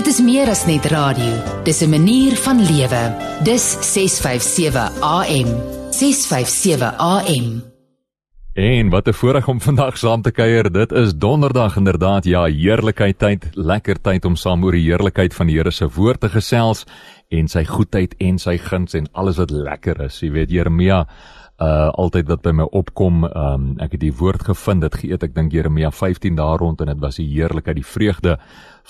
Dit is meer as net radio. Dis 'n manier van lewe. Dis 657 AM. 657 AM. En wat 'n voorreg om vandag saam te kuier. Dit is donderdag inderdaad. Ja, heerlikheid tyd, lekker tyd om saam oor die heerlikheid van die Here se woord te gesels en sy goedheid en sy guns en alles wat lekker is. Jy weet Jeremia uh altyd wat by my opkom, um ek het die woord gevind, dit geëet, ek dink Jeremia 15 daar rond en dit was die heerlikheid, die vreugde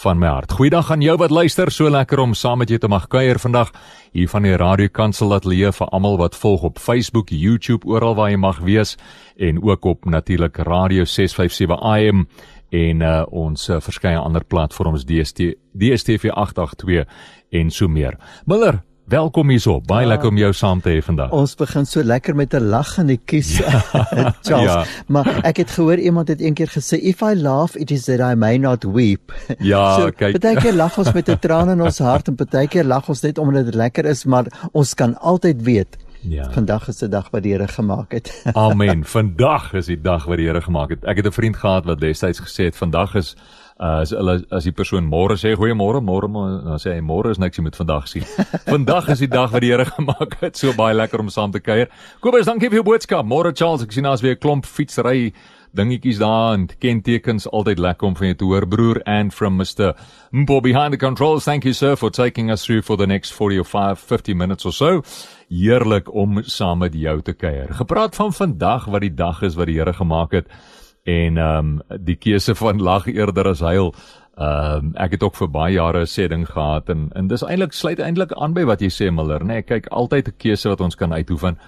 van my hart. Goeiedag aan jou wat luister, so lekker om saam met jou te mag kuier vandag hier van die Radio Kansel leef vir almal wat volg op Facebook, YouTube, oral waar jy mag wees en ook op natuurlik Radio 657 AM en uh, ons uh, verskeie ander platforms DST DStv 882 en so meer. Miller, Welkom hierso. Baie ja, lekker om jou saam te hê vandag. Ons begin so lekker met 'n lag in die kies. Ja. Charles. Ja. Maar ek het gehoor iemand het eendag gesê if I laugh it is that I may not weep. Ja, so, kyk. Partykeer lag ons met 'n traan in ons hart en partykeer lag ons net omdat dit lekker is, maar ons kan altyd weet Ja. Vandag is 'n dag wat die Here gemaak het. Amen. Vandag is die dag wat die Here gemaak het. Ek het 'n vriend gehad wat destyds gesê het vandag is uh, as hulle as die persoon môre sê goeiemôre, môre dan sê hy môre is niks jy moet vandag sien. vandag is die dag wat die Here gemaak het. So baie lekker om saam te kuier. Kobus, dankie vir jou boodskap. Môre Charles, ek sien daar's weer 'n klomp fietsry dingetjies daar en kentekens altyd lekker om van jou te hoor broer and from Mr. Mbo behind the controls. Thank you sir for taking us through for the next 40 or 5 50 minutes or so. Heerlik om saam met jou te kuier. Gepraat van vandag wat die dag is wat die Here gemaak het en ehm um, die keuse van lag eerder as huil. Ehm um, ek het ook vir baie jare 'n sê ding gehad en en dis eintlik sluit eintlik aan by wat jy sê Miller, nê? Nee, kyk, altyd 'n keuse wat ons kan uitoefen.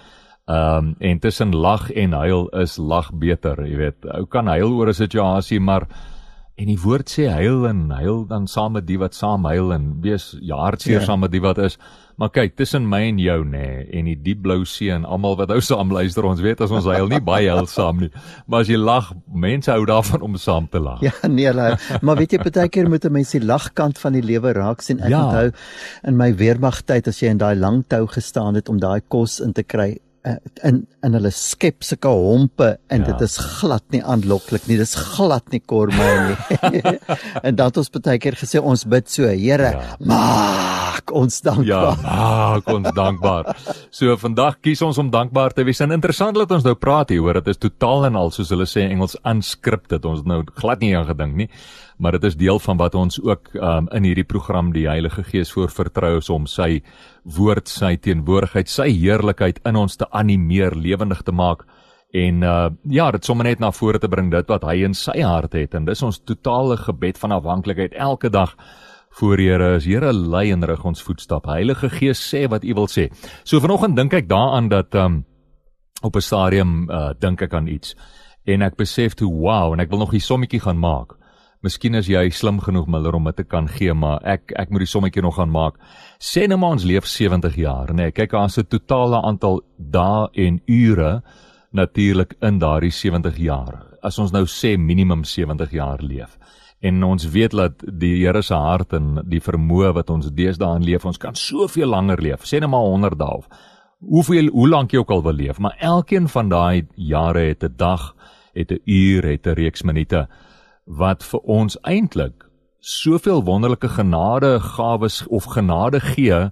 Ehm um, en tussen lag en huil is lag beter, jy weet. Ou kan huil oor 'n situasie, maar en die woord sê huil en huil dan saam met die wat saam huil en wees ja hartseer ja. saam met die wat is. Maar kyk, tussen my en jou nê nee, en die diep blou see en almal wat ou saam luister, ons weet as ons huil nie baie huil saam nie. Maar as jy lag, mense hou daarvan om saam te lag. Ja, nee, la, maar weet jy partykeer moet 'n mens die lagkant van die lewe raak sien. Ek ja. onthou in my weermagtyd as jy in daai lang tou gestaan het om daai kos in te kry in in hulle skep sulke hompe en ja. dit is glad nie aanloklik nie. Dis glad nie korme nie. en dan het ons baie keer gesê ons bid so, Here, ja. maak ons dankbaar. Ja, maak ons dankbaar. So vandag kies ons om dankbaar te wees. En interessant dat ons nou praat hier oor dit is totaal en al soos hulle sê in Engels unscripted. Ons nou glad nie aan gedink nie maar dit is deel van wat ons ook um, in hierdie program die Heilige Gees voor vertrou is om sy woord, sy teenwoordigheid, sy heerlikheid in ons te animeer, lewendig te maak en uh, ja, dit sommer net na vore te bring dit wat hy in sy hart het en dis ons totale gebed van afhanklikheid elke dag voor Here is Here lei en rig ons voetstap. Heilige Gees sê wat U wil sê. So vanoggend dink ek daaraan dat um, op 'n stadium uh, dink ek aan iets en ek besef toe wow en ek wil nog 'n sommetjie gaan maak. Miskien is jy slim genoeg Miller om dit te kan gee, maar ek ek moet die sommetjie nog gaan maak. Sê nou maar ons leef 70 jaar, nê. Nee, kyk as 'n totale aantal dae en ure natuurlik in daardie 70 jaar. As ons nou sê minimum 70 jaar leef en ons weet dat die Here se hart en die vermoë wat ons deesdae in leef, ons kan soveel langer leef. Sê net maar 100 dae of hoeveel hoe lank jy ook al wil leef, maar elkeen van daai jare het 'n dag, het 'n uur, het 'n reeks minute wat vir ons eintlik soveel wonderlike genade gawes of genade gee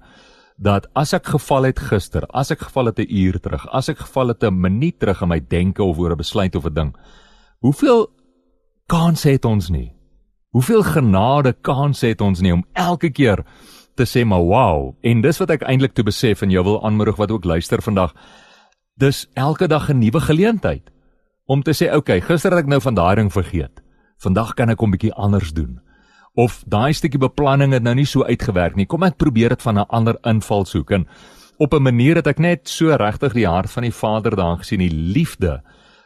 dat as ek geval het gister, as ek geval het 'n uur terug, as ek geval het 'n minuut terug in my denke of oor 'n besluit of 'n ding. Hoeveel kans het ons nie? Hoeveel genade kans het ons nie om elke keer te sê maar wow en dis wat ek eintlik te besef en jy wil aanmoedig wat ook luister vandag. Dis elke dag 'n nuwe geleentheid om te sê okay, gister het ek nou van daai ding vergeet vandag kan ek hom bietjie anders doen. Of daai stukkie beplanning het nou nie so uitgewerk nie. Kom ek probeer dit van 'n ander invalshoek en op 'n manier dat ek net so regtig die hart van die Vader daar gesien, die liefde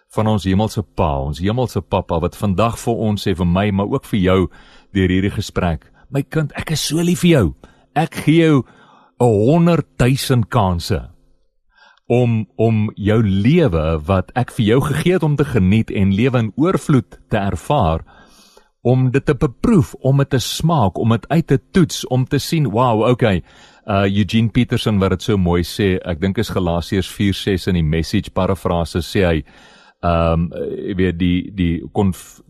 van ons hemelse Pa, ons hemelse Pappa wat vandag vir ons sê vir my, maar ook vir jou deur hierdie gesprek. My kind, ek is so lief vir jou. Ek gee jou 'n 100 000 kansse om om jou lewe wat ek vir jou gegee het om te geniet en lewe in oorvloed te ervaar om dit te beproef, om dit te smaak, om dit uit te toets, om te sien, wow, okay. Uh Eugene Peterson wat dit so mooi sê, ek dink is Galasiërs 4:6 in die message parafrase sê hy ehm um, jy weet die die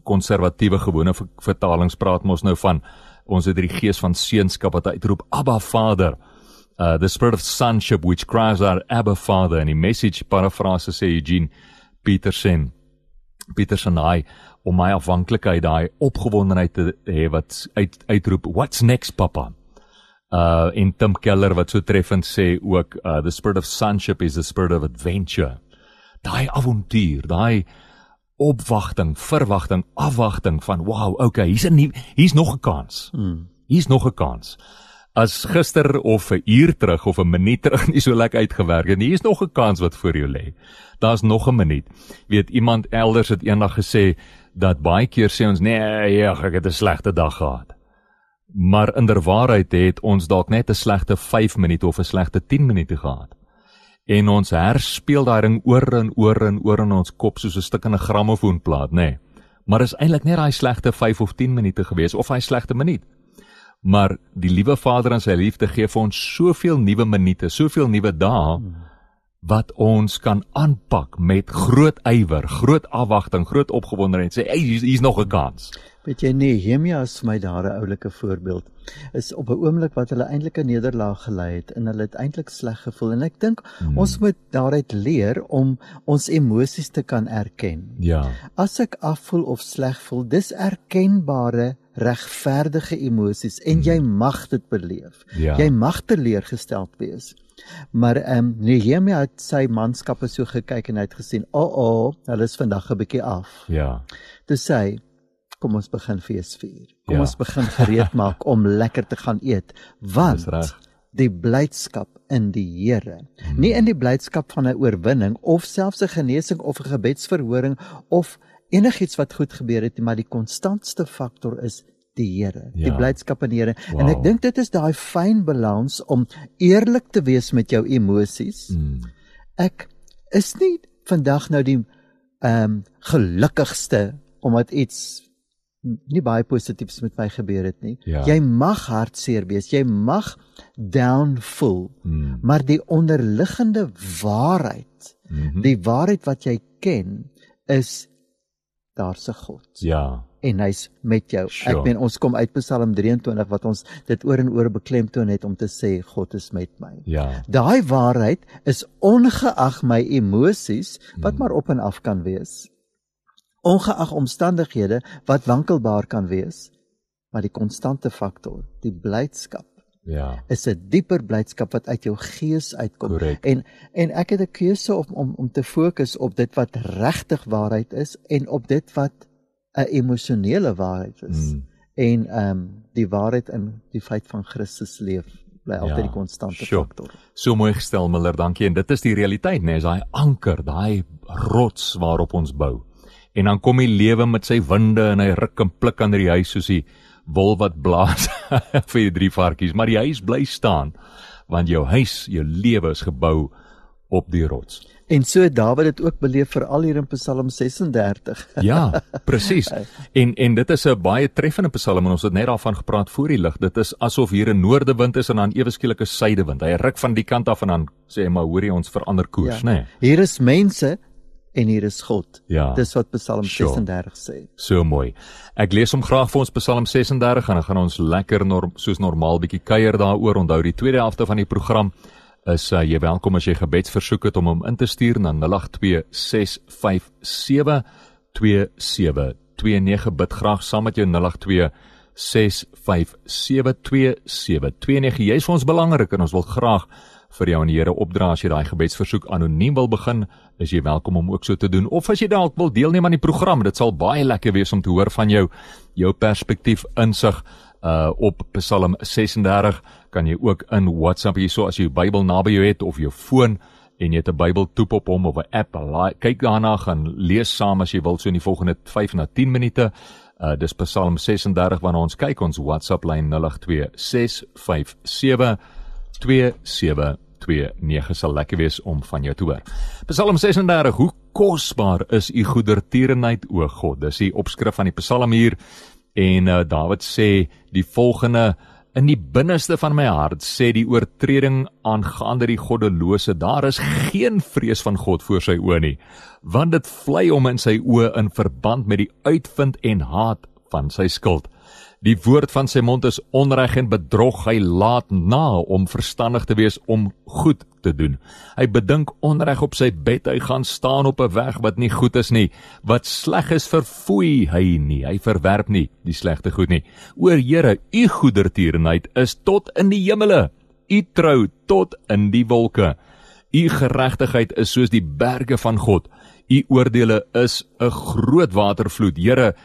konservatiewe gewone vertalings praat mos nou van Ons het die gees van seunskap wat uitroep Abba Vader. Uh the spirit of sonship which cries out Abba Father and the message paraphrase sê Eugene Peterson. Peterson hy om my afhanklikheid daai opgewondenheid te hê wat uit uitroep what's next papa. Uh in Tim Keller wat so treffend sê ook uh the spirit of sonship is the spirit of adventure. Daai avontuur, daai opwagting, verwagting, afwagting van wow, okay, hier's 'n hier's nog 'n kans. Hmm. Hier's nog 'n kans. As gister of 'n uur terug of 'n minuut terug nie so lekker uitgewerk het nie, hier's nog 'n kans wat voor jou lê. Daar's nog 'n minuut. Weet iemand elders het eendag gesê dat baie keer sê ons nee, ja, ek het 'n slegte dag gehad. Maar inderwaarheid het ons dalk net 'n slegte 5 minute of 'n slegte 10 minute gehad en ons herspeel daai ding oor en oor en oor in ons kop soos 'n stuk in 'n grammofoonplaat, nê. Nee. Maar is eintlik net daai slegte 5 of 10 minute gewees of hy slegte minuut. Maar die liewe Vader in sy liefde gee vir ons soveel nuwe minute, soveel nuwe dae wat ons kan aanpak met groot ywer, groot afwagting, groot opgewondenheid. Sê, "Hey, hier's nog 'n kans." Weet jy Nehemia is vir my daar 'n oulike voorbeeld. Is op 'n oomblik wat hulle eintlik 'n nederlaag gelei het en hulle het eintlik sleg gevoel en ek dink hmm. ons moet daaruit leer om ons emosies te kan erken. Ja. As ek afvoel of sleg voel, dis erkenbare regverdige emosies en hmm. jy mag dit beleef. Ja. Jy mag teleurgesteld wees. Maar ehm um, Nehemia het sy manskappe so gekyk en hy het gesien, "O, oh, oh, hulle is vandag 'n bietjie af." Ja. Dis sê kom ons begin fees vier. Kom ja. ons begin gereed maak om lekker te gaan eet. Want die blydskap in die Here, hmm. nie in die blydskap van 'n oorwinning of selfs 'n genesing of 'n gebedsverhoring of enigiets wat goed gebeur het, maar die konstantste faktor is die Here, ja. die blydskap in die Here. Wow. En ek dink dit is daai fyn balans om eerlik te wees met jou emosies. Hmm. Ek is nie vandag nou die ehm um, gelukkigste omdat iets nie baie positiefs met my gebeur het nie. Ja. Jy mag hartseer wees, jy mag down voel, hmm. maar die onderliggende waarheid, mm -hmm. die waarheid wat jy ken is daar's 'n God. Ja. En hy's met jou. Sure. Ek meen ons kom uit Psalm 23 wat ons dit oor en oor beklemtoon het om te sê God is met my. Ja. Daai waarheid is ongeag my emosies wat hmm. maar op en af kan wees ongeag omstandighede wat wankelbaar kan wees, maar die konstante faktor, die blydskap. Ja. Is 'n dieper blydskap wat uit jou gees uitkom. Correct. En en ek het 'n keuse om om om te fokus op dit wat regtig waarheid is en op dit wat 'n emosionele waarheid is. Mm. En ehm um, die waarheid in die feit van Christus leef bly altyd ja, die konstante sure. faktor. So mooi gestel Miller, dankie. En dit is die realiteit, né? Nee, is daai anker, daai rots waarop ons bou en dan kom die lewe met sy winde en hy ruk en pluk aan die huis soos die wol wat blaas vir die drie varkies maar die huis bly staan want jou huis jou lewe is gebou op die rots. En so Dawid het ook beleef veral hier in Psalm 36 ja presies en en dit is 'n baie treffende psalm en ons het net daarvan gepraat voor die lig dit is asof hier 'n noordewind is en dan ewe skielike suidewind hy ruk van die kant af en dan sê hy maar hoor jy ons verander koers ja. nê? Nee. hier is mense en hier is God. Ja, Dis wat Psalm sure. 36 sê. So mooi. Ek lees hom graag vir ons Psalm 36 en dan gaan ons lekker norm, soos normaal bietjie kuier daaroor. Onthou die tweede helfte van die program is uh, jy welkom as jy gebedsversoek het om hom in te stuur na 0826572729 bid graag saam met jou 0826572729 jy is vir ons belangrik en ons wil graag vir jou aan die Here opdra. As jy daai gebedsversoek anoniem wil begin, is jy welkom om ook so te doen. Of as jy dalk wil deelneem aan die program, dit sal baie lekker wees om te hoor van jou jou perspektief insig uh op Psalm 36 kan jy ook in WhatsApp hierso as jy jou Bybel naby jou het of jou foon en jy het 'n Bybel toep op hom of 'n app kyk daarna gaan lees saam as jy wil so in die volgende 5 na 10 minute. Uh dis Psalm 36 waarna ons kyk. Ons WhatsApp lyn 082 657 27 0891104529 sal lekker wees om van jou te hoor. Psalm 36: Hoe kosbaar is u goedertierenheid o God. Dis die opskrif van die Psalm hier en uh, Dawid sê die volgende in die binneste van my hart sê die oortreding aangaande die goddelose daar is geen vrees van God voor sy oë nie want dit vlei hom in sy oë in verband met die uitvind en haat van sy skuld Die woord van sy mond is onreg en bedrog. Hy laat na om verstandig te wees om goed te doen. Hy bedink onreg op sy bed. Hy gaan staan op 'n weg wat nie goed is nie. Wat sleg is, verfoei hy nie. Hy verwerp nie die slegte goed nie. O Here, u goedertierenheid is tot in die hemele. U trou tot in die wolke. U geregtigheid is soos die berge van God. U oordeele is 'n groot watervloed. Here,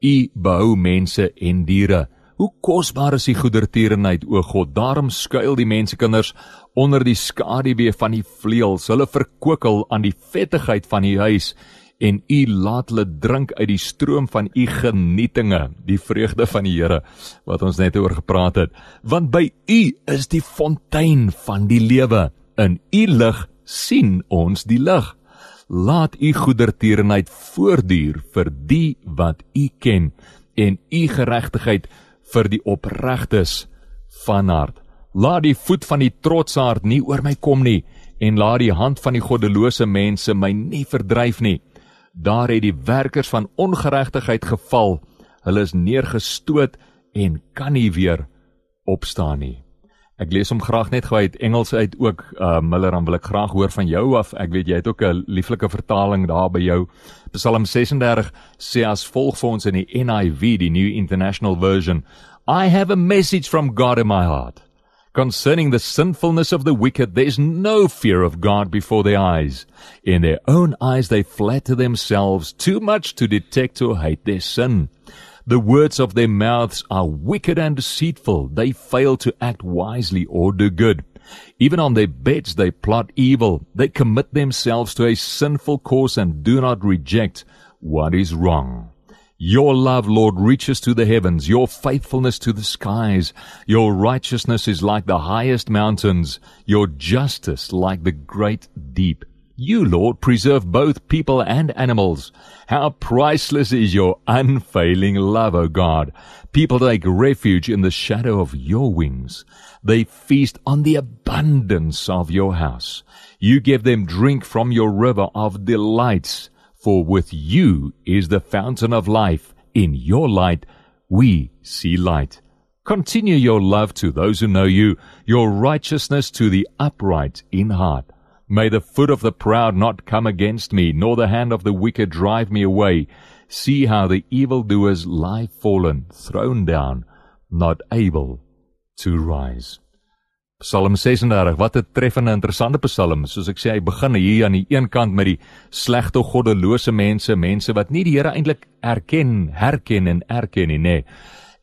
U behou mense en diere. Hoe kosbaar is U goedertierenheid, o God. Daarom skuil die mensekinders onder die skaduwee van U vleuels. Hulle verkokel aan die vettigheid van U huis en U laat hulle drink uit die stroom van U genietinge, die vreugde van die Here wat ons net oor gepraat het. Want by U is die fontein van die lewe. In U lig sien ons die lig laat u goedertierenheid voortduur vir die wat u ken en u geregtigheid vir die opregtes van hart. Laat die voet van die trotsaard nie oor my kom nie en laat die hand van die goddelose mense my nie verdryf nie. Daar het die werkers van ongeregtigheid geval. Hulle is neergestoot en kan nie weer opstaan nie. Ek lees hom graag net gou uit Engels uit ook uh Miller dan wil ek graag hoor van jou af. Ek weet jy het ook 'n lieflike vertaling daar by jou. Psalm 36 sê as volg vir ons in die NIV, die New International Version. I have a message from God in my heart. Concerning the sinfulness of the wicked, there is no fear of God before their eyes. In their own eyes they flatter themselves too much to detect or hate their sin. The words of their mouths are wicked and deceitful. They fail to act wisely or do good. Even on their beds they plot evil. They commit themselves to a sinful course and do not reject what is wrong. Your love, Lord, reaches to the heavens, your faithfulness to the skies. Your righteousness is like the highest mountains, your justice like the great deep. You, Lord, preserve both people and animals. How priceless is your unfailing love, O God. People take refuge in the shadow of your wings. They feast on the abundance of your house. You give them drink from your river of delights. For with you is the fountain of life. In your light we see light. Continue your love to those who know you, your righteousness to the upright in heart. May the foot of the proud not come against me, nor the hand of the wicked drive me away. See how the evildoers lie fallen, thrown down, not able to rise. Psalm 36, wat 'n treffende interessante psalm. Soos ek sê, hy begin hier aan die een kant met die slegte goddelose mense, mense wat nie die Here eintlik erken, herken en erken nie, nê.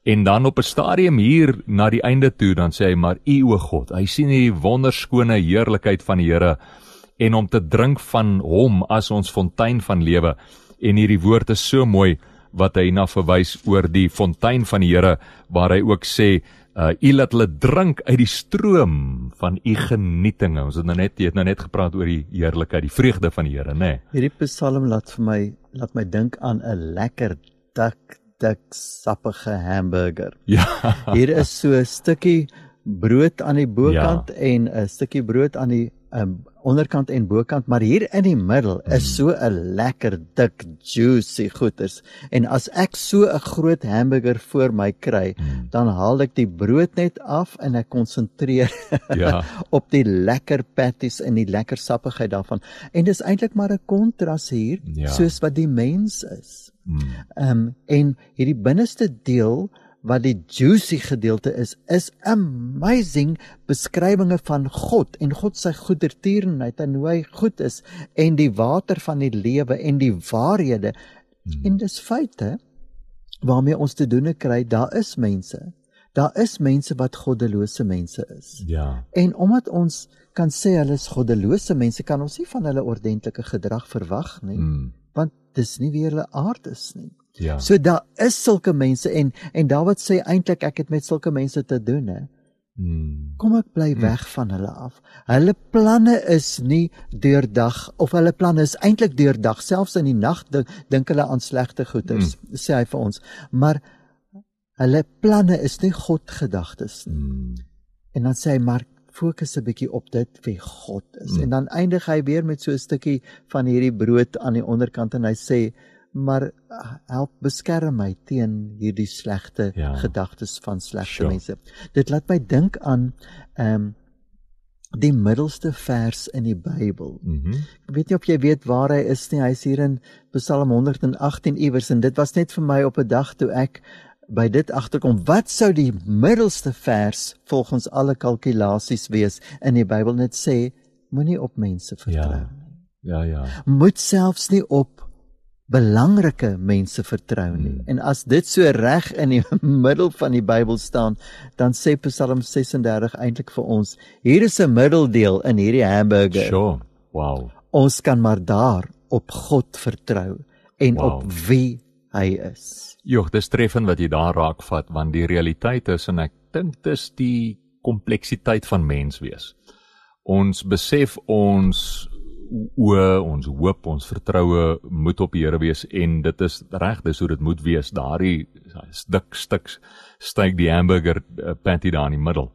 En dan op 'n stadium hier na die einde toe, dan sê hy maar U o God. Hy sien hierdie wonderskone heerlikheid van die Here en om te drink van hom as ons fontein van lewe. En hierdie woord is so mooi wat hy na verwys oor die fontein van die Here waar hy ook sê uh u laat hulle drink uit die stroom van u genietinge. Ons het nou net het nou net gepraat oor die heerlikheid, die vreugde van die Here, nê. Nee. Hierdie psalm laat vir my laat my dink aan 'n lekker dik dik sappige hamburger. Ja. Hier is so 'n stukkie brood aan die bokant ja. en 'n stukkie brood aan die um, onderkant en bokant, maar hier in die middel is mm. so 'n lekker dik juicy goeters. En as ek so 'n groot hamburger voor my kry, mm. dan haal ek die brood net af en ek konsentreer ja. op die lekker patties en die lekker sappigheid daarvan. En dis eintlik maar 'n kontras hier, ja. soos wat die mens is. Mm. Ehm um, en hierdie binneste deel wat die juicy gedeelte is, is amazing beskrywinge van God en God se goedertierenheid en hoe hy goed is en die water van die lewe en die waarhede. Hmm. En dis feite waarmee ons te doen kry, daar is mense. Daar is mense wat goddelose mense is. Ja. En omdat ons kan sê hulle is goddelose mense, kan ons nie van hulle ordentlike gedrag verwag nie. Hmm. Want dis nie wie hulle aard is nie. Ja. So daar is sulke mense en en Dawid sê eintlik ek het met sulke mense te doen hè. Hmm. Kom ek bly hmm. weg van hulle af. Hulle planne is nie deurdag of hulle planne is eintlik deurdag selfs in die nag dink, dink hulle aan slegte goeders hmm. sê hy vir ons. Maar hulle planne is nie God gedagtes nie. Hmm. En dan sê hy maar fokus 'n bietjie op dit wie God is. Hmm. En dan eindig hy weer met so 'n stukkie van hierdie brood aan die onderkant en hy sê maar help beskerm my teen hierdie slegte Ja. gedagtes van slegte Sure. mense. Dit laat my dink aan ehm um, die middelste vers in die Bybel. Mhm. Ek weet nie of jy weet waar hy is nie. Hy's hier in Psalm 118 iewers en dit was net vir my op 'n dag toe ek by dit agterkom wat sou die middelste vers volgens alle kalkulasies wees in die Bybel net sê moenie op mense vertrou Ja. nie. Ja, ja. Moet selfs nie op belangrike mense vertrou nie. Hmm. En as dit so reg in die middel van die Bybel staan, dan sê Psalm 36 eintlik vir ons, hier is 'n middeldeel in hierdie hamburger. Sure. Wow. Ons kan maar daar op God vertrou en Wow. op wie hy is. Jogg, dis treffend wat jy daar raak vat want die realiteit is en ek dink dis die kompleksiteit van mens wees. Ons besef ons o ons hoop, ons vertroue moet op die Here wees en dit is reg, dis hoe dit moet wees. Daardie dik stuk styk die hamburger uh, patty daar in die middel.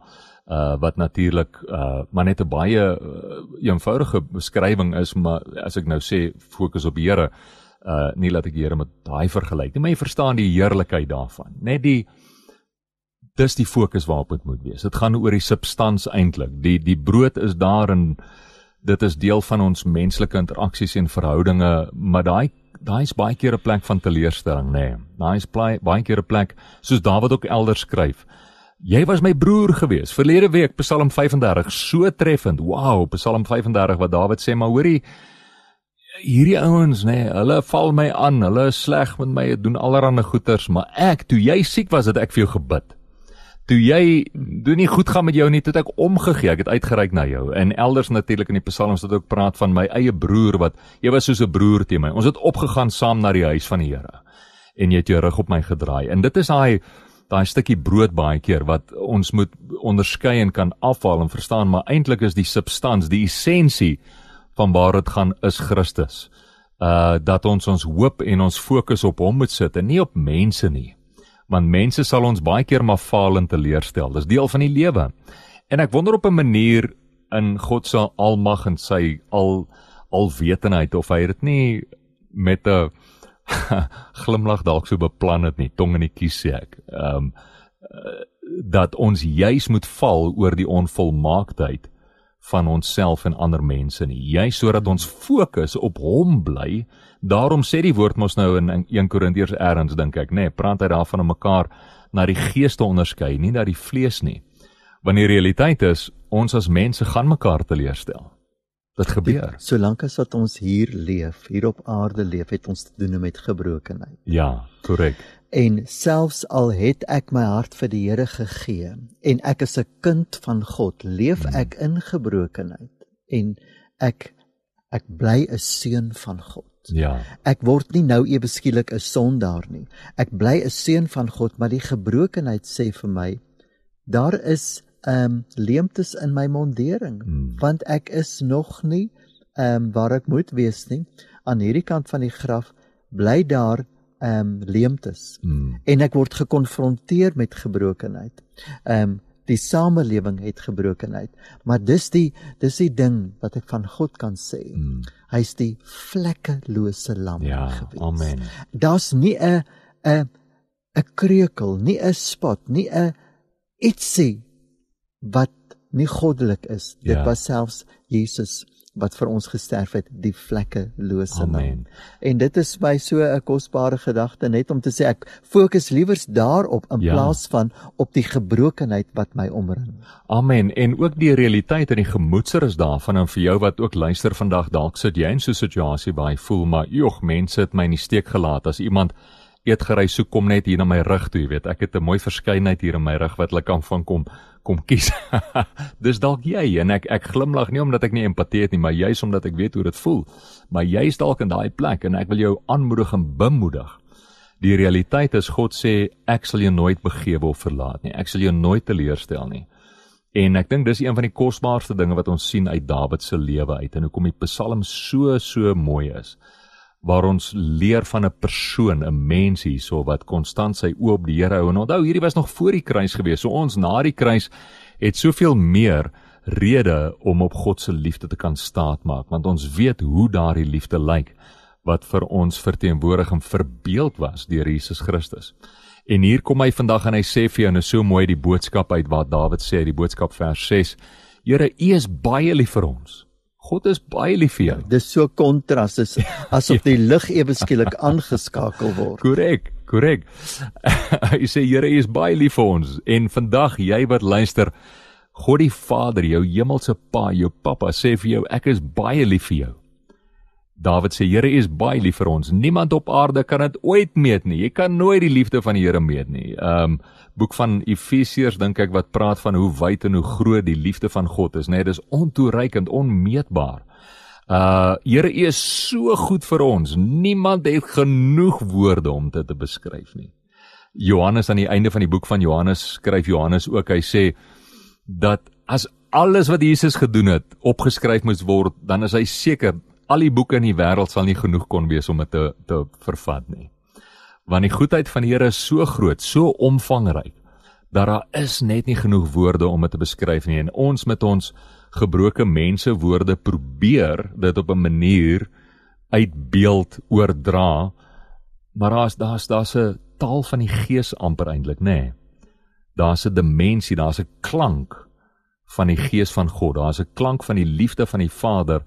Uh wat natuurlik uh maar net 'n baie uh, eenvoudige beskrywing is, maar as ek nou sê fokus op die Here, uh nie laat ek die Here met daai vergelyk nie, maar jy verstaan die heerlikheid daarvan. Net die dis die fokus waarop dit moet wees. Dit gaan oor die substans eintlik. Die die brood is daar en dit is deel van ons menslike interaksies en verhoudinge, maar daai daai is baie keer 'n plek van teleurstelling, nê. Nee. Daai is baie baie keer 'n plek soos Dawid ook elders skryf. Jy was my broer gewees. Verlede week Psalm 35, so treffend. Wow, Psalm 35 wat Dawid sê, maar hoorie hierdie ouens nê, nee, hulle val my aan, hulle is sleg met my, doen allerlei goeters, maar ek, toe jy siek was, het ek vir jou gebid. Toe jy doen nie goed gaan met jou nie, het ek omgegee, ek het uitgereik na jou. En elders natuurlik in die psalms het ook praat van my eie broer wat jy was soos 'n broer teen my. Ons het opgegaan saam na die huis van die Here. En jy het jou rug op my gedraai. En dit is daai daai stukkie brood baie keer wat ons moet onderskei en kan afhaal en verstaan, maar eintlik is die substans, die essensie van waar dit gaan is Christus. Uh dat ons ons hoop en ons fokus op hom moet sit en nie op mense nie. Want mense sal ons baie keer maar faal en teleurstel. Dis deel van die lewe. En ek wonder op 'n manier in God se almag en sy al alwetendheid of hy dit nie met 'n glimlag dalk so beplan het nie, tong in die kies sê ek. Ehm um, dat ons juis moet val oor die onvolmaaktheid van onsself en ander mense nie. Juis sodat ons fokus op hom bly. Daarom sê die woord mos nou in 1 Korintiërs erns dink ek, nê, nee, praat hy daarvan om mekaar na die gees te onderskei, nie na die vlees nie. Want die realiteit is ons as mense gaan mekaar teleurstel. Dit gebeur. Solank as wat ons hier leef, hier op aarde leef, het ons te doen met gebrokenheid. Ja, korrek. En selfs al het ek my hart vir die Here gegee en ek is 'n kind van God, leef ek in gebrokenheid en ek ek bly 'n seun van God. Ja. Ek word nie nou ewe skielik 'n sondaar nie. Ek bly 'n seun van God, maar die gebrokenheid sê vir my daar is ehm um, leemtes in my mondering Hmm. want ek is nog nie ehm um, waar ek moet wees nie. Aan hierdie kant van die graf bly daar ehm um, leemtes Mm. en ek word gekonfronteer met gebrokenheid. Ehm um, die samelewing het gebrokenheid, maar dis die dis die ding wat ek van God kan sê. Mm. Hy's die vlekkelose lam Ja, gewees. amen. Daar's nie 'n 'n 'n kreukel, nie 'n spot, nie 'n ietsie wat nie goddelik is. Dit Ja. was selfs Jesus wat vir ons gesterf het, die vlekkelose. Amen. En dit is my so 'n kosbare gedagte net om te sê ek fokus liewers daarop in Ja. plaas van op die gebrokenheid wat my omring. Amen. En ook die realiteit en die gemoedsrus daarvan en vir jou wat ook luister vandag dalk sit jy in so 'n situasie waar jy voel maar jog, mense het my in die steek gelaat as iemand eetgerei soek kom net hier na my rug toe, jy weet. Ek het 'n mooi verskynheid hier in my rug wat hulle kan van kom kom kies. Dis dalk jy en ek ek glimlag nie omdat ek nie empatie het nie, maar juis omdat ek weet hoe dit voel. Maar jy's dalk in daai plek en ek wil jou aanmoedig en bemoedig. Die realiteit is God sê ek sal jou nooit begewe of verlaat nie. Ek sal jou nooit teleurstel nie. En ek dink dis een van die kosbaarste dinge wat ons sien uit Dawid se lewe uit en hoekom die Psalm so so mooi is. Waar ons leer van 'n persoon, 'n mens hierso wat konstant sy oë op die Here hou. En onthou, hierdie was nog voor die kruis gewees. So ons na die kruis het soveel meer rede om op God se liefde te kan staatmaak, want ons weet hoe daardie liefde lyk wat vir ons verteenwoordig en verbeeld was deur Jesus Christus. En hier kom hy vandag en hy sê vir jou nou so mooi die boodskap uit wat Dawid sê, die boodskap vers 6. Here, U is baie lief vir ons. God is baie lief vir jou. Dis so kontras is asof die lig ewe skielik aangeskakel word. Korrek, korrek. Hy sê Here, U is baie lief vir ons en vandag jy wat luister, God die Vader, jou hemelse Pa, jou Pappa sê vir jou ek is baie lief vir jou. Dawid sê Here is baie lief vir ons. Niemand op aarde kan dit ooit meet nie. Jy kan nooit die liefde van die Here meet nie. Um boek van Efesiërs dink ek wat praat van hoe wyd en hoe groot die liefde van God is, nê? Nee, dis ontoereikend, onmeetbaar. Uh Here is so goed vir ons. Niemand het genoeg woorde om dit te beskryf nie. Johannes aan die einde van die boek van Johannes skryf Johannes ook, hy sê dat as alles wat Jesus gedoen het opgeskryf moes word, dan is hy seker al die boeke in die wêreld sal nie genoeg kon wees om dit te te vervat nie. Want die goedheid van die Here is so groot, so omvangryk dat daar is net nie genoeg woorde om dit te beskryf nie en ons met ons gebroke mense woorde probeer dit op 'n manier uitbeeld oordra maar daar's daar's daar's 'n taal van die gees amper eintlik nê nee. daar's 'n dimensie daar's 'n klank van die gees van God daar's 'n klank van die liefde van die Vader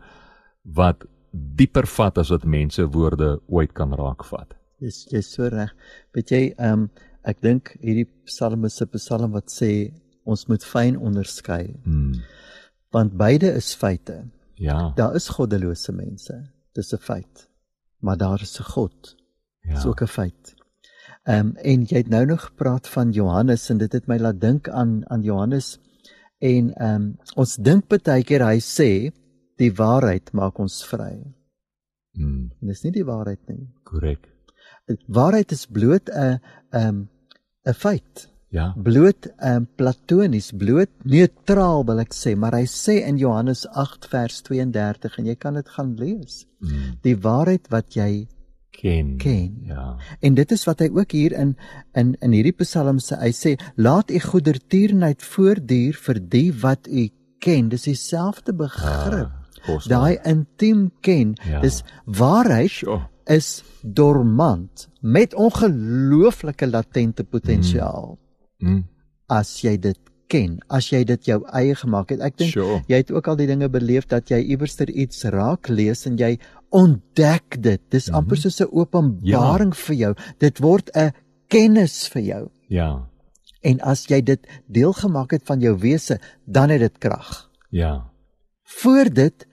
wat dieper vat as wat mense woorde ooit kan raakvat. Dis jy's so reg. Weet jy, ehm um, ek dink hierdie psalme se psalm wat sê ons moet fyn onderskei. Hmm. Want beide is feite. Ja. Daar is goddelose mense. Dis 'n feit. Maar daar is 'n God. Ja. Dis ook 'n feit. Ehm um, en jy het nou nog gepraat van Johannes en dit het my laat dink aan aan Johannes en ehm um, ons dink baie keer hy sê die waarheid maak ons vry. Mm. En dis nie die waarheid nie. Korrek. Waarheid is bloot 'n 'n 'n feit. Ja. Bloot 'n um, platonies, bloot neutraal wil ek sê, maar hy sê in Johannes 8 vers 32 en jy kan dit gaan lees. Mm. Die waarheid wat jy ken. ken. Ja. En dit is wat hy ook hier in in in hierdie Psalm sê. Hy sê: "Laat u goedertierenheid voortduur vir die wat u ken." Dis dieselfde begrip. Ah. Daai intiem ken. Ja. Dis waarheid Sure. is dormant met ongelooflike latente potensiaal. Mm. As jy dit ken, as jy dit jou eie gemaak het. Ek dink Sure. jy het ook al die dinge beleef dat jy iewerster iets raak lees en jy ontdek dit. Dis Mhm. amper soos 'n openbaring vir jou. Dit word 'n kennis vir jou. Ja. En as jy dit deel gemaak het van jou wese, dan het dit krag. Ja. Voor dit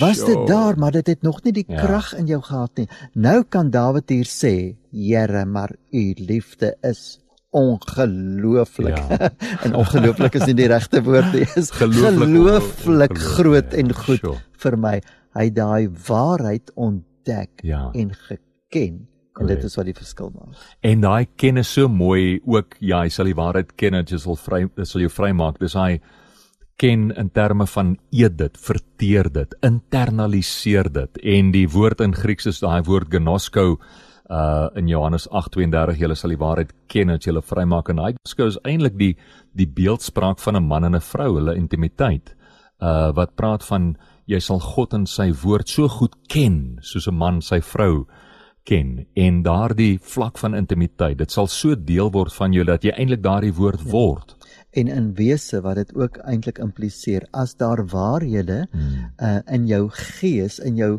was dit daar, maar dit het nog nie die Ja. krag in jou gehad nie. Nou kan Dawid hier sê, Here, maar u liefde is ongelooflik. Ja. en ongelooflik is nie die regte woord nie. Is Gelooflik, groot ja. en goed Sure. vir my. Hy daai waarheid ontdek Ja. en geken. En Correct. dit is wat die verskil maak. En daai kennis so mooi ook ja, hy sal die waarheid ken en jy sal vry sal jou vrymaak. Dis hy ken in terme van eet dit, verteer dit, internaliseer dit. En die woord in Grieks is daai woord gnosko uh in Johannes 8:32 julle sal die waarheid ken en julle vrymaak en daai gnosko is eintlik die die beeldspraak van 'n man en 'n vrou, hulle intimiteit. Uh wat praat van jy sal God en sy woord so goed ken soos 'n man sy vrou ken en daardie vlak van intimiteit dit sal so deel word van jou dat jy eintlik daardie woord ja. En in wese wat dit ook eintlik impliseer, as daar waarhede hmm. uh in jou gees in jou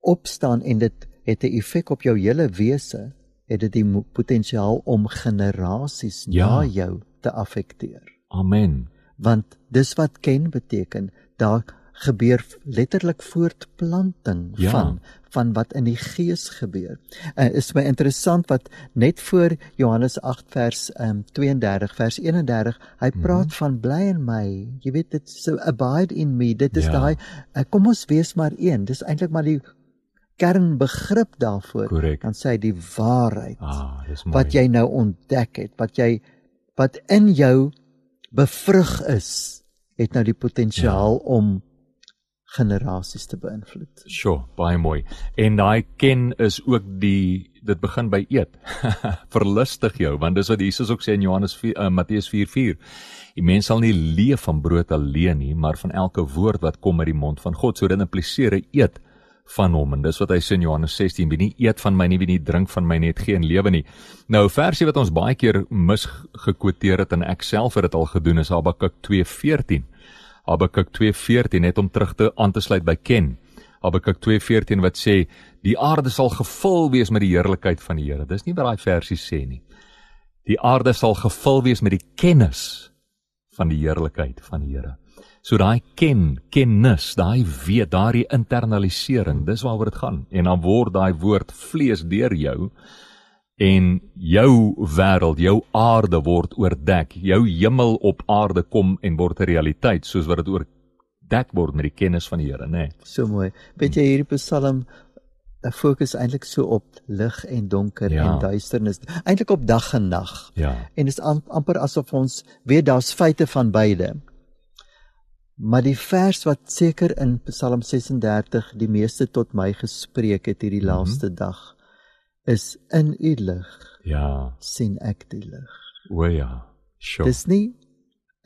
opstaan en dit het 'n effek op jou hele wese, het dit die potensiaal om generasies Ja. na jou te affekteer. amen Want dis wat ken beteken, daar gebeur letterlik voortplanting Ja. van van wat in die gees gebeur. Uh, is my interessant wat net voor Johannes 8 vers um, 32 vers 31 hy Mhm. praat van bly in my. Jy weet dit so abide in me. Dit is Ja. daai uh, kom ons wees maar een. Dis eintlik maar die kernbegrip daarvoor. Korrek. Dan sê hy die waarheid ah wat jy nou ontdek het, wat jy wat in jou bevrug is, het nou die potensiaal ja. om generasies te beïnvloed. sure baie mooi en daai ken is ook die dit begin by eet verlustig jou want dis wat Jesus ook sê in Johannes 4 uh, Matteus 4:4 die mens sal nie leef van brood alleen nie maar van elke woord wat kom uit die mond van God so dit impliseer eet van hom en dis wat hy sê in Johannes 16 wie nie eet van my nie wie nie drink van my nie het geen lewe nie. Nou 'n versie wat ons baie keer misgekwoteer het en ek self het dit al gedoen is Habakuk 2:14. Habakuk 2:14 net om terug te aan te sluit by Ken. Habakuk 2:14 wat sê die aarde sal gevul wees met die heerlikheid van die Here. Dis nie wat daai versie sê nie. Die aarde sal gevul wees met die kennis van die heerlikheid van die Here. So daai ken, kennis, daai weet, daai internalisering, dis waaroor dit gaan. En dan word daai woord vlees deur jou en jou wêreld, jou aarde word oordek. Jou hemel op aarde kom en word 'n realiteit soos wat dit oordek word met die kennis van die Here, nê. Nee. So mooi. Weet jy hierdie Psalm Ek fokus eintlik so op lig en donker ja. en duisternis. Eintlik op dag en nag. Ja. En dit is amper asof ons weet daar's feite van beide. Maar die vers wat seker in Psalm 36 die meeste tot my gespreek het hierdie mm -hmm. laaste dag is in u lig. Ja. sien ek die lig. O ja. Sure. Dis nie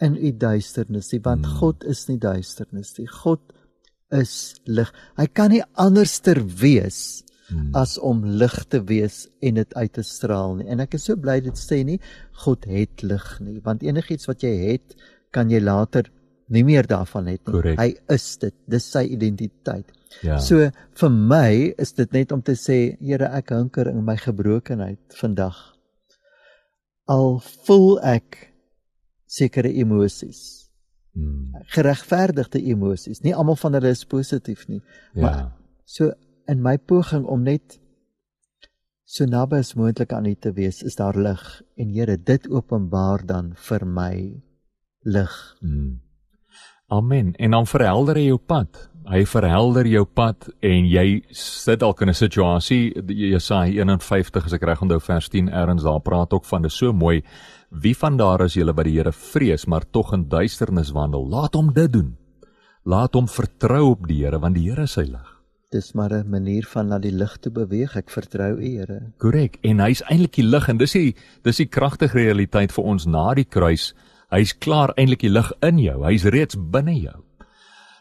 in u duisternis nie, want mm. God is nie duisternis nie. God is lig. Hy kan nie anderster wees mm. as om lig te wees en dit uit te straal nie. En ek is so bly dit sê nie God het lig nie, want enigiets wat jy het, kan jy later nie meer daarvan het nie. Correct. Hy is dit. Dis sy identiteit. Ja. So vir my is dit net om te sê, Here, ek hunker in my gebrokenheid vandag. Al voel ek sekere emosies. Hmm. Geregverdigde emosies. Nie almal van hulle is positief nie, ja. maar so in my poging om net so naby as moontlik aan U te wees, is daar lig en Here, dit openbaar dan vir my lig. Hmm. Amen. En dan verhelder hy jou pad. Hy verhelder jou pad en jy sit dalk in 'n situasie Jesaja 51 as ek reg onthou vers 10 erns daar praat ook van dis so mooi wie van daar is julle wat die Here vrees maar tog in duisternis wandel? Laat hom dit doen. Laat hom vertrou op die Here want die Here is sy lig. Dis maar 'n manier van na die lig te beweeg. Ek vertrou u Here. Korrek. En hy's eintlik die lig en dis die dis die kragtige realiteit vir ons na die kruis Hy's klaar eintlik die lig in jou. Hy's reeds binne jou.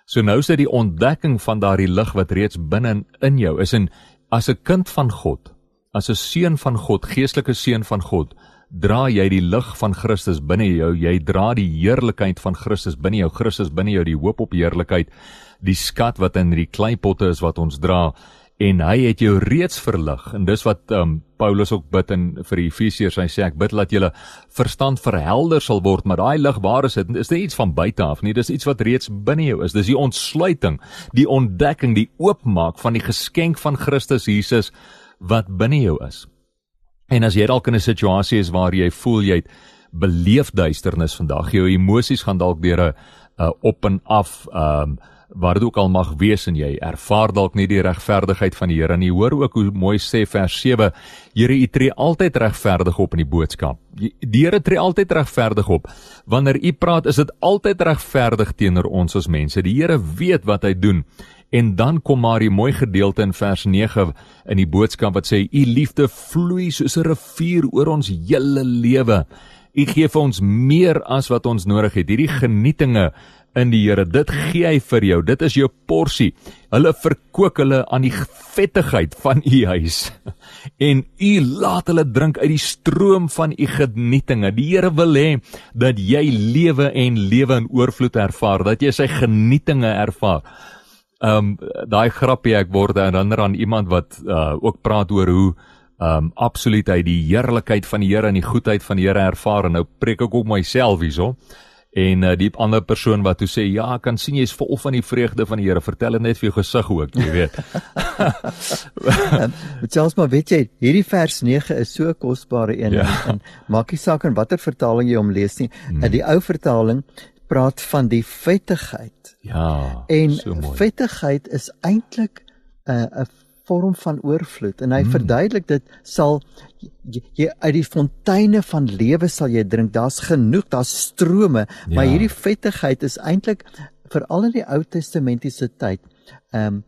So nou is dit die ontdekking van daardie lig wat reeds binne in jou is en as 'n kind van God, as 'n seun van God, geestelike seun van God, dra jy die lig van Christus binne jou. Jy dra die heerlikheid van Christus binne jou. Christus binne jou, die hoop op heerlikheid, die skat wat in die kleipotte is wat ons dra en hy het jou reeds verlig. En dis wat um, Paulus ook bid in vir die Efesiërs hy sê ek bid dat julle verstand verhelder sal word maar daai lig waar is dit is nie iets van buite af nie. Dis iets wat reeds binne jou is. Dis die ontsluiting die ontdekking die oopmaak van die geskenk van Christus Jesus wat binne jou is. En as jy dalk in 'n situasie is waar jy voel jy beleef duisternis vandag jou emosies gaan dalk deur 'n uh, op en af um, waar dit ook al mag wees en jy ervaar dalk nie die regverdigheid van die Here nie. Hoor ook hoe mooi sê vers 7: Here, U tree altyd regverdig op in die boodskap. Die Here tree altyd regverdig op. Wanneer U praat, is dit altyd regverdig teenoor ons as mense. Die Here weet wat hy doen. En dan kom maar die mooi gedeelte in vers 9 in die boodskap wat sê: U liefde vloei soos 'n rivier oor ons hele lewe. U gee vir ons meer as wat ons nodig het. Hierdie genietinge in die Here. Dit gee hy vir jou. Dit is jou porsie. Hulle verkoop hulle aan die vettigheid van u huis. En u laat hulle drink uit die stroom van u genietinge. Die Here wil hê dat jy lewe en lewe in oorvloed ervaar, dat jy sy genietinge ervaar. Um daai grappie ek word herinner aan iemand wat uh, ook praat oor hoe um absoluut hy die heerlikheid van die Here en die goedheid van die Here ervaar en nou preek ek ook myself hierso en uh, die ander persoon wat toe sê ja, kan sien jy's vol van die vreugde van die Here. Vertel dit net vir jou gesig ook, jy weet. Met selfs maar weet jy, hierdie vers 9 is so 'n kosbare een ja. en maak nie saak in watter vertaling jy hom lees nie. Hmm. In die ou vertaling praat van die vettigheid. Ja. En so vettigheid is eintlik 'n uh, 'n vorm van oorvloed en hy mm. verduidelik dit sal jy, jy uit die fonteine van lewe sal jy drink. Daar's genoeg daar's strome ja. maar hierdie vettigheid is eintlik veral in die Ou Testamentiese tyd ehm um,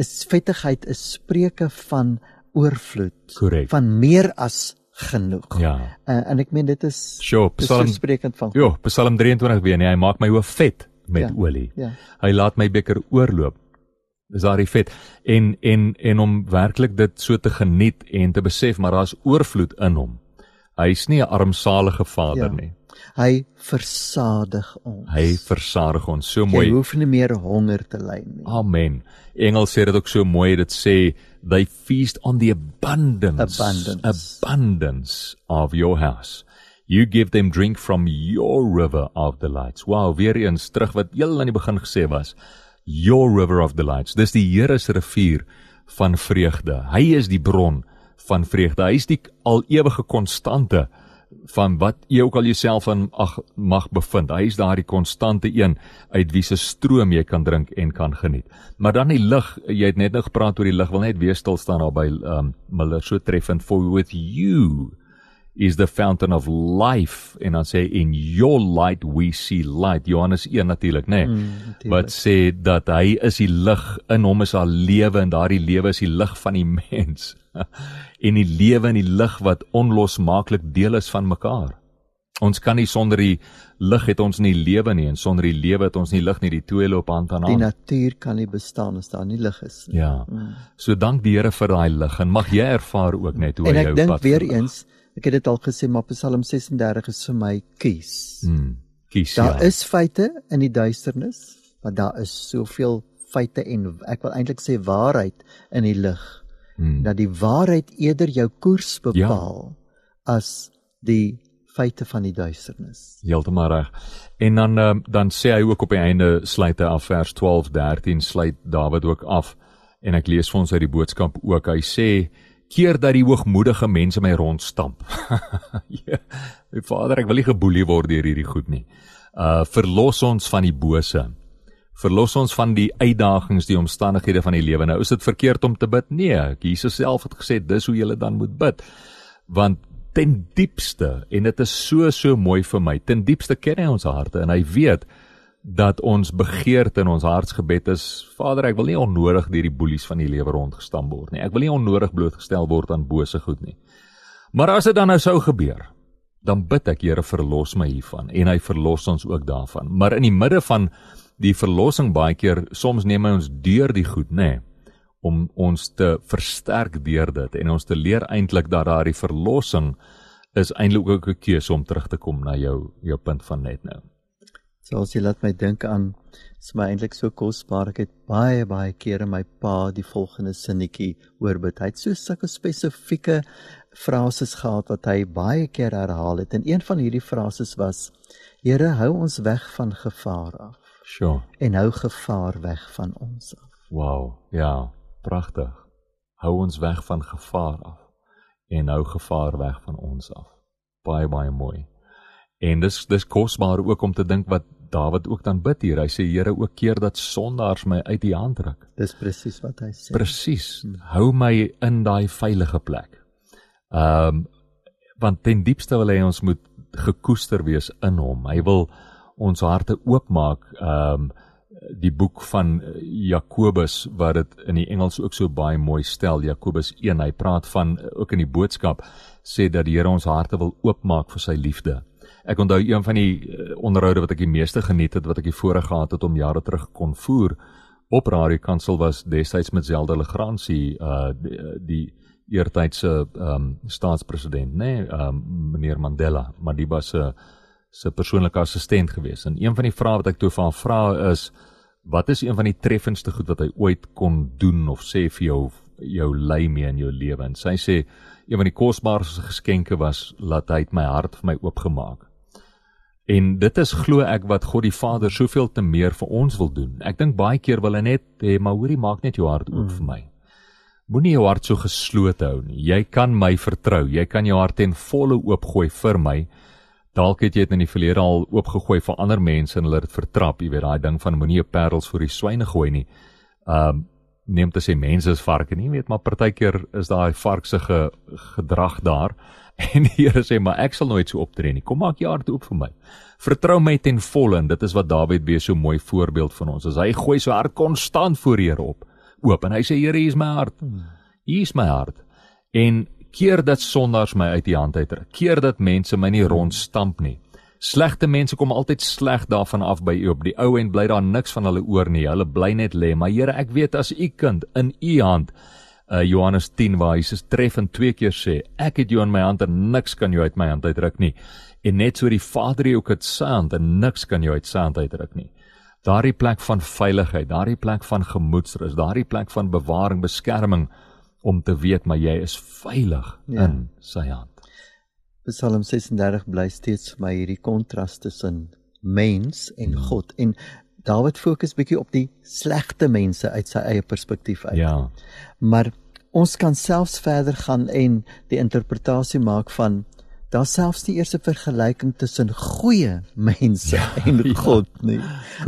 is vettigheid 'n spreuke van oorvloed. Correct. van meer as genoeg. Ja. Uh, en ek meen dit is sure, Psalm, sprekend van Ja Psalm 23 weer nee hy maak my hoof vet met ja, olie. Ja. hy laat my beker oorloop Dis daardie vet en en en om werklik dit so te geniet en te besef maar daar's oorvloed in hom. Hy's nie 'n armsalige vader ja. nie. Hy versadig ons. Hy versadig ons. So mooi. Jy hoef nie meer honger te ly nie. Amen. Engels sê dit ook so mooi. Dit sê they feast on the abundance abundance, abundance of your house. You give them drink from your river of delights. Wow, weer eens terug wat heel aan die begin gesê was. Your river of delights. Dis die Here se rivier van vreugde. Hy is die bron van vreugde. Hy is die al ewige konstante van wat jy ook al jouself in ag mag bevind. Hy is daardie konstante een uit wie se stroom jy kan drink en kan geniet. Maar dan die lig, jy het net nou gepraat oor die lig, wil net weer stil staan daar by um Miller so treffend for with you is the fountain of life en dan sê in your light we see light Johannes 1 natuurlik nê nee, mm, wat sê dat hy is die lig in hom is al lewe en daardie lewe is die lig van die mens en die lewe en die lig wat onlosmaaklik deel is van mekaar. Ons kan nie sonder die lig het ons nie lewe nie en sonder die lewe het ons nie lig nie. Die twee loop hand aan hand. Die natuur kan nie bestaan as daar nie lig is nie. Ja. Mm. So dank die Here vir daai lig en mag jy ervaar ook net hoe hy jou pad. En ek dink weer eens, ek het dit al gesê, maar Psalm 36 is vir my kies. Mm. Kies. Daar ja. is feite in die duisternis, maar daar is soveel feite en ek wil eintlik sê waarheid in die lig hmm. dat die waarheid eerder jou koers bepaal ja. as die feite van die duisternis. Heeltemal reg. En dan uh, dan sê hy ook op die einde sluit hy af vers 12 13 sluit Dawid ook af en ek lees vir ons uit die boodskap ook. Hy sê keer dat die hoogmoedige mense my rondstamp. ja, Vader, ek wil nie geboelie word deur hierdie goed nie. Uh verlos ons van die bose verlos ons van die uitdagings, die omstandighede van die lewe. Nou is dit verkeerd om te bid? Nee, Jesus self het gesê dis hoe jy dan moet bid. Want ten diepste en dit is so so mooi vir my. Ten diepste ken hy ons harte en hy weet dat ons begeerte in ons hartsgebed is, Vader, ek wil nie onnodig deur die boelies van die lewe rondgestam word nie. Ek wil nie onnodig blootgestel word aan bose goed nie. Maar as dit dan nou sou gebeur, dan bid ek, Here, verlos my hiervan en hy verlos ons ook daarvan. Maar in die midde van die verlossing baie keer soms neem hy ons deur die goed, nê, nee, om ons te versterk deur dit en ons te leer eintlik dat daar die verlossing is eintlik ook 'n keuse om terug te kom na jou jou punt van net nou. So as jy laat my dink aan is my eintlik so kosbaar ek het baie baie kere my pa die volgende sinnetjie hoor bid. Hy het so sulke spesifieke frases gehad wat hy baie keer herhaal het en een van hierdie frases was Here hou ons weg van gevaar af. Sure. En hou gevaar weg van ons af. Wow, ja, pragtig. Hou ons weg van gevaar af en hou gevaar weg van ons af. Baie baie mooi. En dis dis kosbaar ook om te dink wat Dawid ook dan bid hier. Hy sê Here ook keer dat sondaars my uit die hand ruk. Dis presies wat hy sê. Presies. Hou my in daai veilige plek. Ehm um, want ten diepste wil hy ons moet gekoester wees in hom. Hy wil ons harte oopmaak. Ehm um, die boek van Jakobus wat dit in die Engels ook so baie mooi stel. Jakobus 1, hy praat van ook in die boodskap sê dat die Here ons harte wil oopmaak vir sy liefde. Ek onthou een van die eh, onderhoude wat ek die meeste geniet het wat ek voorheen gehad het om jare terug kon voer op Radio Kansel was destyds met Zelda Legrandsie uh die, die eertydse ehm um, staatspresident nê nee, ehm um, meneer Mandela maar die was 'n uh, se persoonlike assistent gewees. En een van die vrae wat ek toe van vra is wat is een van die treffendste goed wat hy ooit kon doen of sê vir jou jou lei mee in jou lewe? En sy sê een van die kosbaarste geskenke was laat hy my hart vir my oopgemaak. En dit is glo ek wat God die Vader soveel te meer vir ons wil doen. Ek dink baie keer wil hy net hê maar hoorie maak net jou hart oop mm. vir my. Moenie jou hart so geslote hou nie. Jy kan my vertrou. Jy kan jou hart ten volle oopgooi vir my Dalk het jy dit in die verlede al oopgegooi vir ander mense en hulle het vertrap, jy weet daai ding van moenie 'n parels vir die swyne gooi nie. Um neem te sê mense is varke nie, weet maar partykeer is daai varksige gedrag daar en die Here sê maar ek sal nooit so optree nie. Kom maak jou hart oop vir my. Vertrou my ten volle en dit is wat Dawid wees so mooi voorbeeld van ons. As hy gooi so hart konstant voor die Here op. Oop en hy sê Here, hier is my hart. Hier is my hart. En keer dat sondaars my uit die hand uitruk, keer dat mense my nie rondstamp nie, Slegte mense kom altyd sleg daarvan af by u op. Die ou en bly daar niks van hulle oor nie. Hulle bly net lê. Maar Here, ek weet as u kind in u hand uh, Johannes 10 waar Jesus treffend twee keer sê, ek het jou in my hand en niks kan jou uit my hand uitruk nie. En net so die Vader ook het sy hand en niks kan jou uit sy hand uitruk nie. Daardie plek van veiligheid, daardie plek van gemoedsrus, daardie plek van bewaring, beskerming om te weet maar jy is veilig ja. in sy hand. Psalm 36 bly steeds vir my hierdie kontras tussen mens en. God en Dawid fokus bietjie op die slegte mense uit sy eie perspektief uit. Ja. Maar ons kan selfs verder gaan en die interpretasie maak van daar selfs die eerste vergelyking tussen goeie mense ja, en God ja. nie.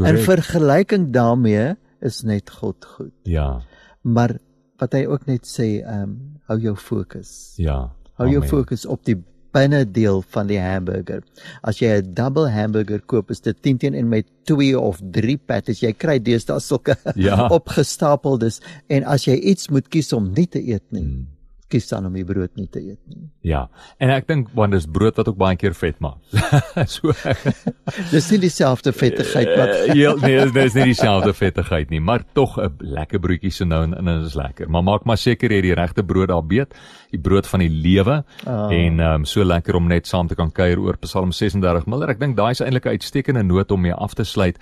In vergelyking daarmee is net God goed. Ja. Maar wat hy ook net sê, ehm um, hou jou fokus. Ja. Hou jou fokus op die binnendeel van die hamburger. As jy 'n double hamburger koop, is dit 10 teen en met 2 of 3 patties. Jy kry deesdae sulke ja. opgestapeldes en as jy iets moet kies om nie te eet nie, hmm kies dan om die brood nie te eet nie. Ja. En ek dink want dis brood wat ook baie keer vet maak. so Dis nie dieselfde vettigheid wat Ja, nee, dis nie dieselfde vettigheid nie, maar tog 'n lekker broodjie so nou en dit is lekker. Maar maak maar seker jy die regte brood daar beet, die brood van die lewe oh. en ehm um, so lekker om net saam te kan kuier oor Psalm 36. Maar ek dink daai is eintlik 'n uitstekende noot om mee af te sluit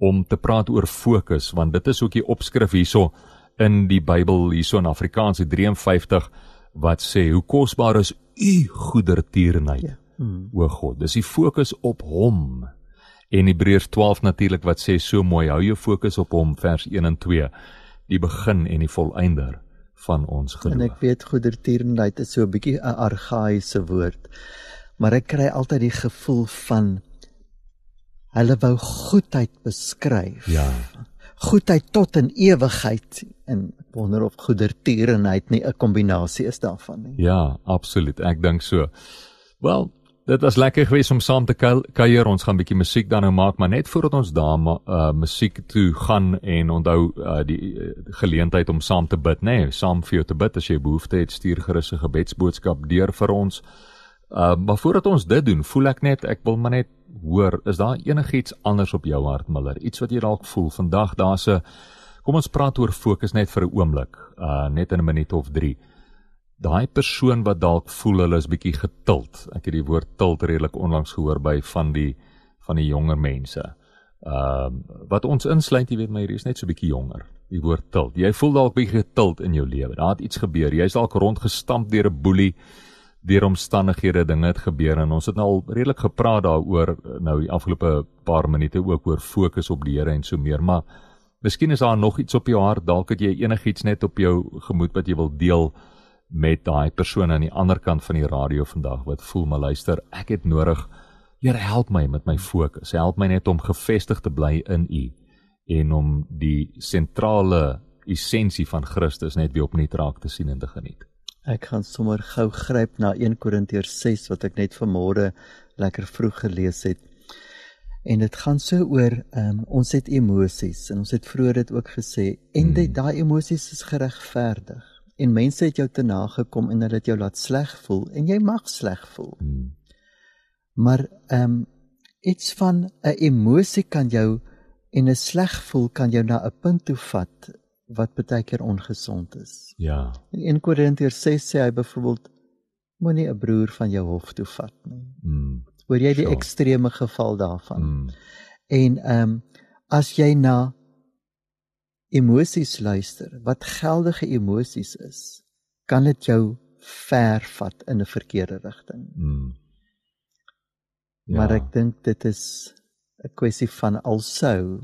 om te praat oor fokus want dit is ook die opskrif hierso in die Bybel hierso in Afrikaans 53 wat sê hoe kosbaar is u goedertierenheid. Ja. Hmm. O God, dis die fokus op hom. En Hebreërs 12 natuurlik wat sê so mooi, hou jou fokus op hom vers 1 en 2, die begin en die volëinder van ons geloof. En ek weet goedertierenheid is so 'n bietjie 'n argaïese woord. Maar ek kry altyd die gevoel van hulle wou goedheid beskryf. Ja. Goedheid tot in ewigheid en wonder of goedertierenheid nie 'n kombinasie is daarvan nie. Ja, absoluut. Ek dink so. Wel, dit was lekker geweest om saam te kuier. Ons gaan 'n bietjie musiek dan nou maak, maar net voordat ons daar uh musiek toe gaan en onthou uh die uh, geleentheid om saam te bid, nê, nee, saam vir jou te bid as jy behoefte het, stuur gerus 'n gebedsboodskap deur vir ons. Uh maar voordat ons dit doen, voel ek net ek wil maar net hoor, is daar enigiets anders op jou hart, Miller? Iets wat jy dalk voel vandag, daar's 'n Kom ons praat oor fokus net vir 'n oomblik, uh net in 'n minuut of 3. Daai persoon wat dalk voel hulle is bietjie getild. Ek het die woord tild redelik onlangs gehoor by van die van die jonger mense. Ehm uh, wat ons insluit, jy weet my hier is net so bietjie jonger. Die woord tild. Jy voel dalk bietjie getild in jou lewe. Daar het iets gebeur. Jy's dalk rondgestamp deur 'n boelie deur omstandighede dinge het gebeur en ons het nou al redelik gepraat daaroor nou die afgelope paar minute ook oor fokus op die Here en so meer maar Miskien is daar nog iets op jou hart, dalk het jy enigiets net op jou gemoed wat jy wil deel met daai persoon aan die ander kant van die radio vandag wat voel maar luister, ek het nodig Here help my met my fokus. Help my net om gefestig te bly in U en om die sentrale essensie van Christus net weer opnuut raak te sien en te geniet. Ek gaan sommer gou gryp na 1 Korintiërs 6 wat ek net vanmôre lekker vroeg gelees het. En dit gaan so oor um, ons het emosies en ons het vroeër dit ook gesê en dit mm. daai emosies is geregverdig. En mense het jou te nagekom en hulle het jou laat sleg voel en jy mag sleg voel. Mm. Maar ehm um, iets van 'n emosie kan jou en 'n sleg voel kan jou na 'n punt toe vat wat baie keer ongesond is. Ja. In 1 Korintiërs 6 sê hy byvoorbeeld moenie 'n broer van jou hof toe vat nie. Mm hoor jy die sure. ekstreme geval daarvan. Mm. En ehm um, as jy na emosies luister, wat geldige emosies is, kan dit jou ver vat in 'n verkeerde rigting. Mm. Ja. Maar ek dink dit is 'n kwessie van alsou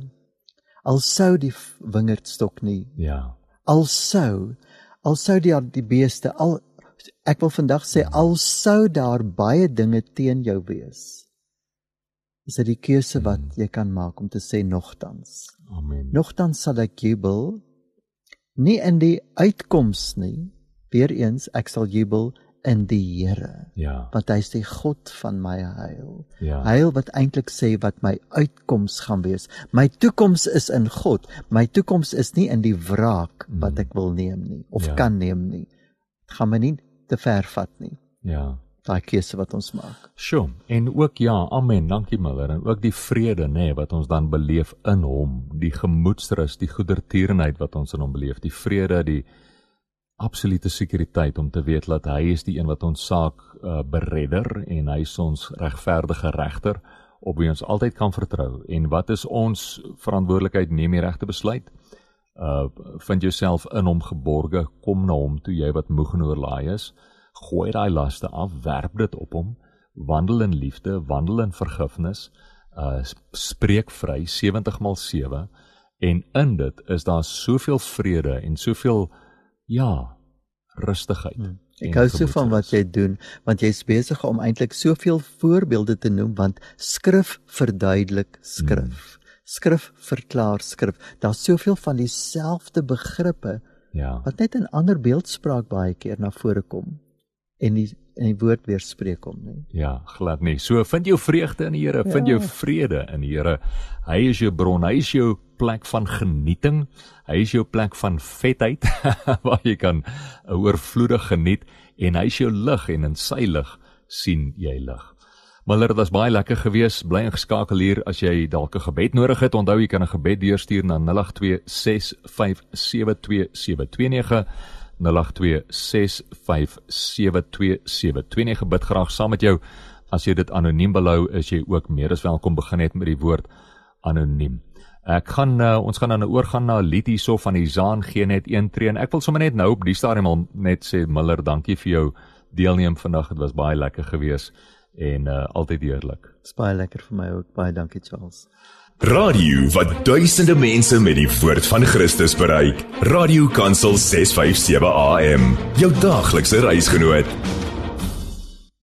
alsou die wingerdstok nie. Ja. Alsou alsou die die beeste al ek wil vandag sê al sou daar baie dinge teen jou wees is dit die keuse wat hmm. jy kan maak om te sê nogtans. Amen. Nogtans sal ek jubel nie in die uitkoms nie. Weer eens ek sal jubel in die Here ja. want hy is die God van my heil. Ja. Heil wat eintlik sê wat my uitkoms gaan wees. My toekoms is in God. My toekoms is nie in die wraak wat hmm. ek wil neem nie of ja. kan neem nie. Gaan my nie te ver vat nie. Ja. daai keuse wat ons maak. Sjoe, en ook ja, amen, dankie Miller en ook die vrede nê nee, wat ons dan beleef in hom, die gemoedsrus, die goedertierenheid wat ons in hom beleef, die vrede, die absolute sekuriteit om te weet dat hy is die een wat ons saak uh, beredder en hy is ons regverdige regter op wie ons altyd kan vertrou en wat is ons verantwoordelikheid neem die regte besluit uh vind jouself in hom geborge kom na hom toe jy wat moeg en oorlaai is gooi daai laste af werp dit op hom wandel in liefde wandel in vergifnis uh spreek vry 70 maal 7 en in dit is daar soveel vrede en soveel ja, rustigheid. Hmm. Ek hou so van wat jy doen want jy's besig om eintlik soveel voorbeelde te noem want skrif verduidelik skrif. Hmm. Skrif verklaar skrif. Daar's soveel van dieselfde begrippe ja. wat net in ander beeldspraak baie keer na vore kom en die en die woord weerspreek hom nie. Ja, glad nie. So vind jou vreugde in die Here, vind ja. jou vrede in die Here. Hy is jou bron, hy is jou plek van genieting. Hy is jou plek van vetheid waar jy kan oorvloedig geniet en hy is jou lig en in sy lig sien jy lig. Maar dit was baie lekker geweest. Bly ingeskakel hier as jy dalk 'n gebed nodig het. Onthou jy kan 'n gebed deurstuur na 0826572729 0826572729 bid graag saam met jou. As jy dit anoniem belou, is jy ook meer as welkom begin het met die woord anoniem. Ek gaan uh, ons gaan dan nou oorgaan na 'n lied hierso van die Zaan gee net een tree en ek wil sommer net nou op die stadium al net sê Miller, dankie vir jou deelneem vandag. Dit was baie lekker geweest en uh, altyd heerlik. Dit's baie lekker vir my ook. Baie dankie Charles. Radio wat duisende mense met die woord van Christus bereik. Radio Kansel 657 AM. Jou daglikse reisgenoot.